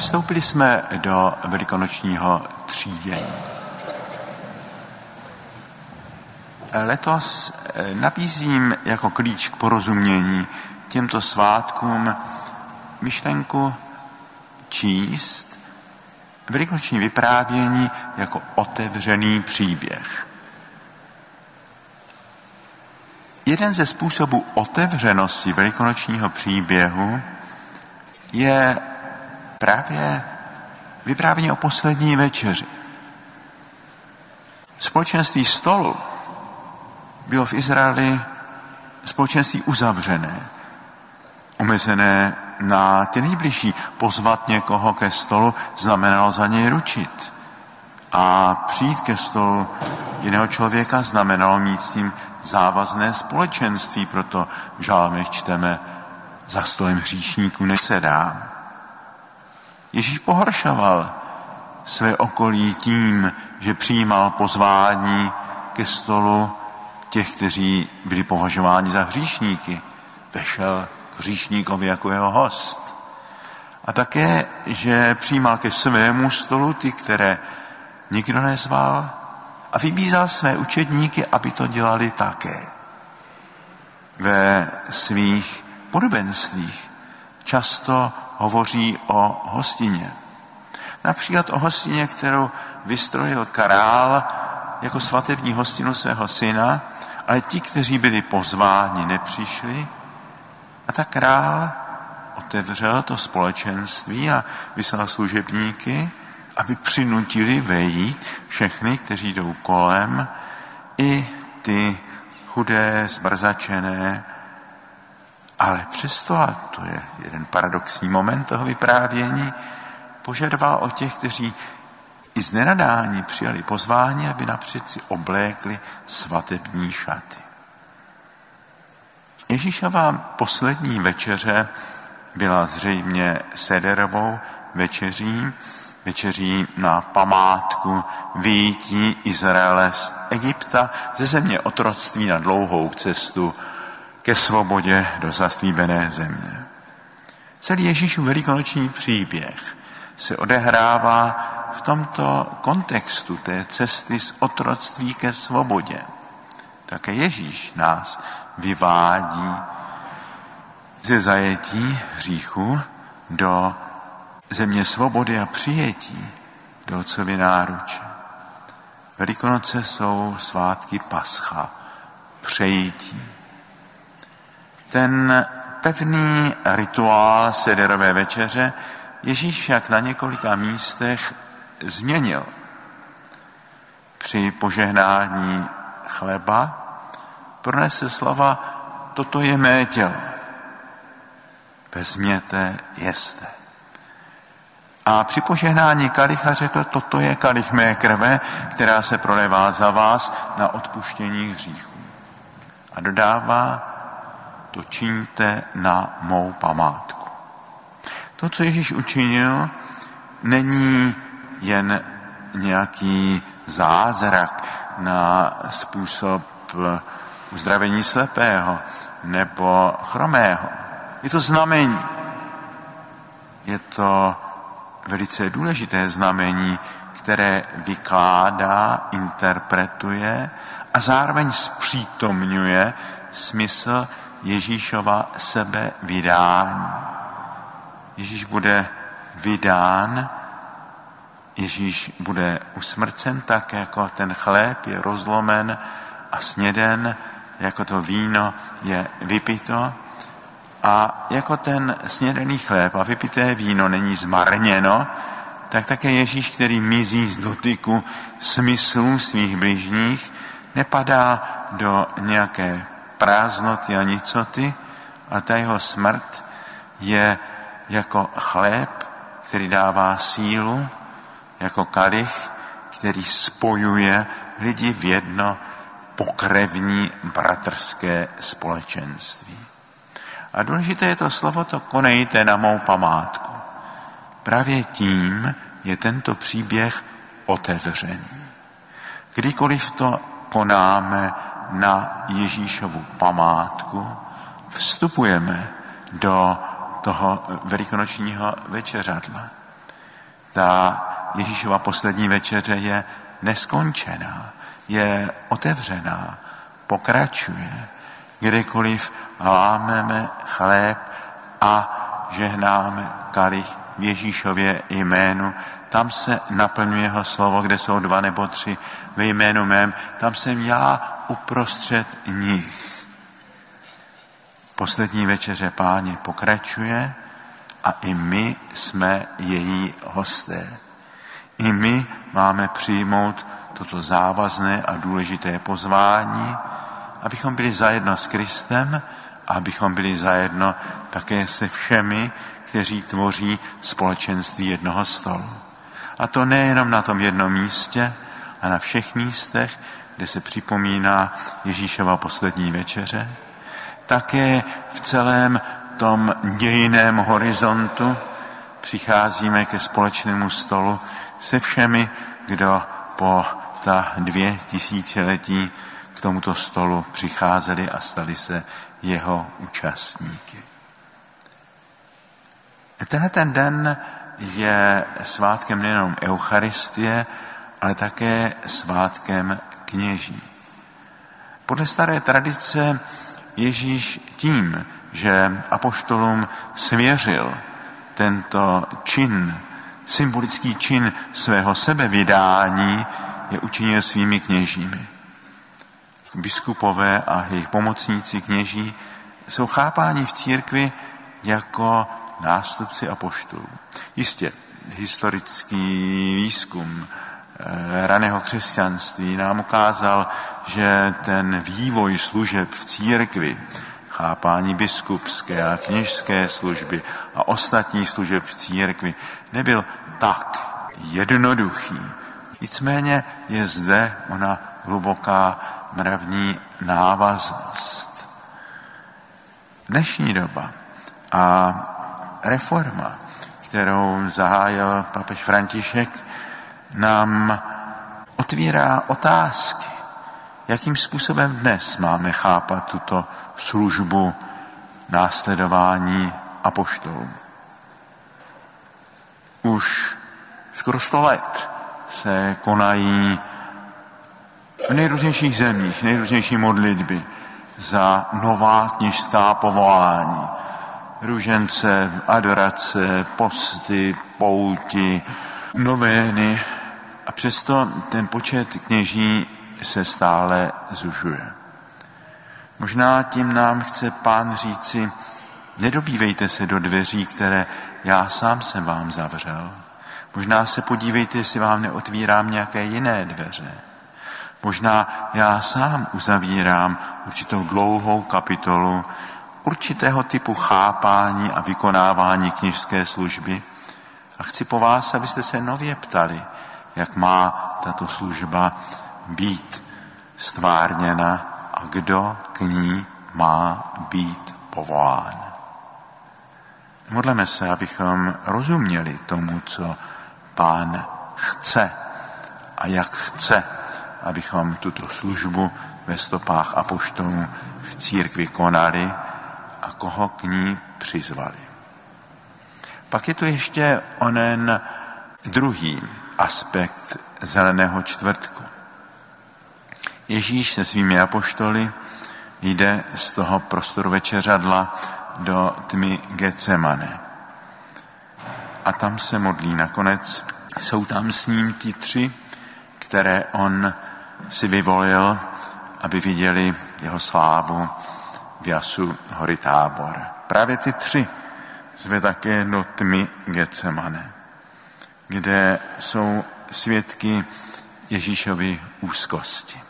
Vstoupili jsme do velikonočního třídění. Letos nabízím jako klíč k porozumění těmto svátkům myšlenku číst velikonoční vyprávění jako otevřený příběh. Jeden ze způsobů otevřenosti velikonočního příběhu je právě vyprávění o poslední večeři. Společenství stolu bylo v Izraeli společenství uzavřené, omezené na ty nejbližší. Pozvat někoho ke stolu znamenalo za něj ručit. A přijít ke stolu jiného člověka znamenalo mít s ním závazné společenství, proto v žálmech čteme za stolem hříšníků nesedám. Ježíš pohoršoval své okolí tím, že přijímal pozvání ke stolu těch, kteří byli považováni za hříšníky. Vešel k hříšníkovi jako jeho host. A také, že přijímal ke svému stolu ty, které nikdo nezval a vybízal své učedníky, aby to dělali také. Ve svých podobenstvích často hovoří o hostině. Například o hostině, kterou vystrojil král jako svatební hostinu svého syna, ale ti, kteří byli pozváni, nepřišli. A tak král otevřel to společenství a vyslal služebníky, aby přinutili vejít všechny, kteří jdou kolem, i ty chudé, zbrzačené, ale přesto, a to je jeden paradoxní moment toho vyprávění, požadoval o těch, kteří i z nenadání přijali pozvání, aby napřed si oblékli svatební šaty. Ježíšová poslední večeře byla zřejmě sederovou večeří, večeří na památku výjití Izraele z Egypta, ze země otroctví na dlouhou cestu ke svobodě do zaslíbené země. Celý Ježíšův velikonoční příběh se odehrává v tomto kontextu té cesty z otroctví ke svobodě. Také Ježíš nás vyvádí ze zajetí hříchu do země svobody a přijetí do otcovy náruče. Velikonoce jsou svátky Pascha, přejítí. Ten pevný rituál sederové večeře Ježíš však na několika místech změnil. Při požehnání chleba pronese slova toto je mé tělo. Vezměte, jeste. A při požehnání kalicha řekl, toto je kalich mé krve, která se prolevá za vás na odpuštění hříchů. A dodává, to čiňte na mou památku. To, co Ježíš učinil, není jen nějaký zázrak na způsob uzdravení slepého nebo chromého. Je to znamení. Je to velice důležité znamení, které vykládá, interpretuje a zároveň zpřítomňuje smysl Ježíšova sebevydání. Ježíš bude vydán, Ježíš bude usmrcen tak, jako ten chléb je rozlomen a sněden, jako to víno je vypito a jako ten snědený chléb a vypité víno není zmarněno, tak také Ježíš, který mizí z dotyku smyslů svých bližních, nepadá do nějaké prázdnoty a nicoty, a ta jeho smrt je jako chléb, který dává sílu, jako kalich, který spojuje lidi v jedno pokrevní bratrské společenství. A důležité je to slovo, to konejte na mou památku. Právě tím je tento příběh otevřený. Kdykoliv to konáme na Ježíšovu památku, vstupujeme do toho velikonočního večeřadla. Ta Ježíšova poslední večeře je neskončená, je otevřená, pokračuje. Kdekoliv lámeme chléb a žehnáme kalich v Ježíšově jménu, tam se naplňuje jeho slovo, kde jsou dva nebo tři ve jménu mém, tam jsem já uprostřed nich. Poslední večeře páně pokračuje a i my jsme její hosté. I my máme přijmout toto závazné a důležité pozvání, abychom byli zajedno s Kristem a abychom byli zajedno také se všemi, kteří tvoří společenství jednoho stolu. A to nejenom na tom jednom místě, a na všech místech, kde se připomíná Ježíšova poslední večeře, také v celém tom dějiném horizontu přicházíme ke společnému stolu se všemi, kdo po ta dvě tisíciletí k tomuto stolu přicházeli a stali se jeho účastníky. Tenhle ten den je svátkem nejenom Eucharistie, ale také svátkem kněží. Podle staré tradice Ježíš tím, že apoštolům svěřil tento čin, symbolický čin svého sebevydání, je učinil svými kněžími. Biskupové a jejich pomocníci kněží jsou chápáni v církvi jako nástupci apoštolů. Jistě, historický výzkum eh, raného křesťanství nám ukázal, že ten vývoj služeb v církvi, chápání biskupské a kněžské služby a ostatní služeb v církvi nebyl tak jednoduchý. Nicméně je zde ona hluboká mravní návaznost. Dnešní doba a reforma, kterou zahájil papež František, nám otvírá otázky, jakým způsobem dnes máme chápat tuto službu následování apoštolů. Už skoro sto let se konají v nejrůznějších zemích, nejrůznější modlitby za nová kněžská povolání, růžence, adorace, posty, pouti, novény. A přesto ten počet kněží se stále zužuje. Možná tím nám chce pán říci, nedobývejte se do dveří, které já sám jsem vám zavřel. Možná se podívejte, jestli vám neotvírám nějaké jiné dveře. Možná já sám uzavírám určitou dlouhou kapitolu určitého typu chápání a vykonávání knižské služby. A chci po vás, abyste se nově ptali, jak má tato služba být stvárněna a kdo k ní má být povolán. Modleme se, abychom rozuměli tomu, co pán chce a jak chce, abychom tuto službu ve stopách apoštolů v církvi konali koho k ní přizvali. Pak je tu ještě onen druhý aspekt zeleného čtvrtku. Ježíš se svými apoštoly jde z toho prostoru večeřadla do tmy Getsemane. A tam se modlí. Nakonec jsou tam s ním ti tři, které on si vyvolil, aby viděli jeho slávu v jasu hory Tábor. Právě ty tři zve také do tmy Getsemane, kde jsou svědky Ježíšovy úzkosti.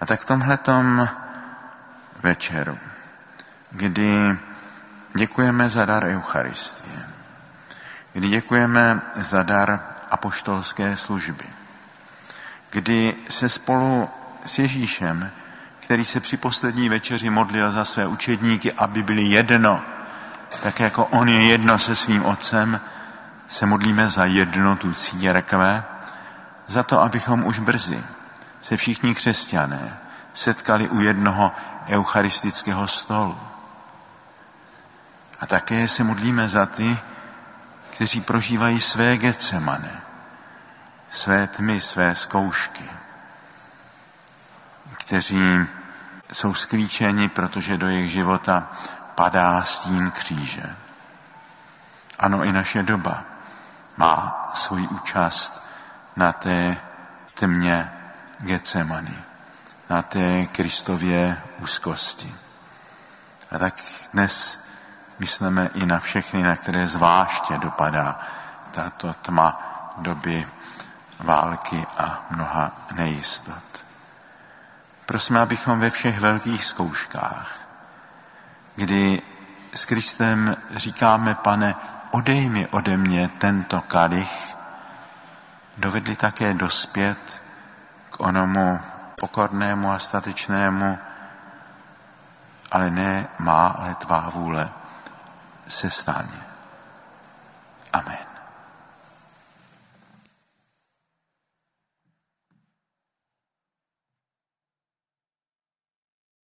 A tak v tomhletom večeru, kdy děkujeme za dar Eucharistie, kdy děkujeme za dar apoštolské služby, kdy se spolu s Ježíšem, který se při poslední večeři modlil za své učedníky, aby byli jedno, tak jako on je jedno se svým otcem, se modlíme za jednotu církve, za to, abychom už brzy se všichni křesťané setkali u jednoho eucharistického stolu. A také se modlíme za ty, kteří prožívají své gecemane, své tmy, své zkoušky, kteří jsou sklíčeni, protože do jejich života padá stín kříže. Ano, i naše doba má svoji účast na té tmě Getsemany, na té Kristově úzkosti. A tak dnes myslíme i na všechny, na které zvláště dopadá tato tma doby války a mnoha nejistot. Prosíme, abychom ve všech velkých zkouškách, kdy s Kristem říkáme, pane, odej mi ode mě tento kalich, dovedli také dospět k onomu pokornému a statečnému, ale ne má, ale tvá vůle se stane. Amen.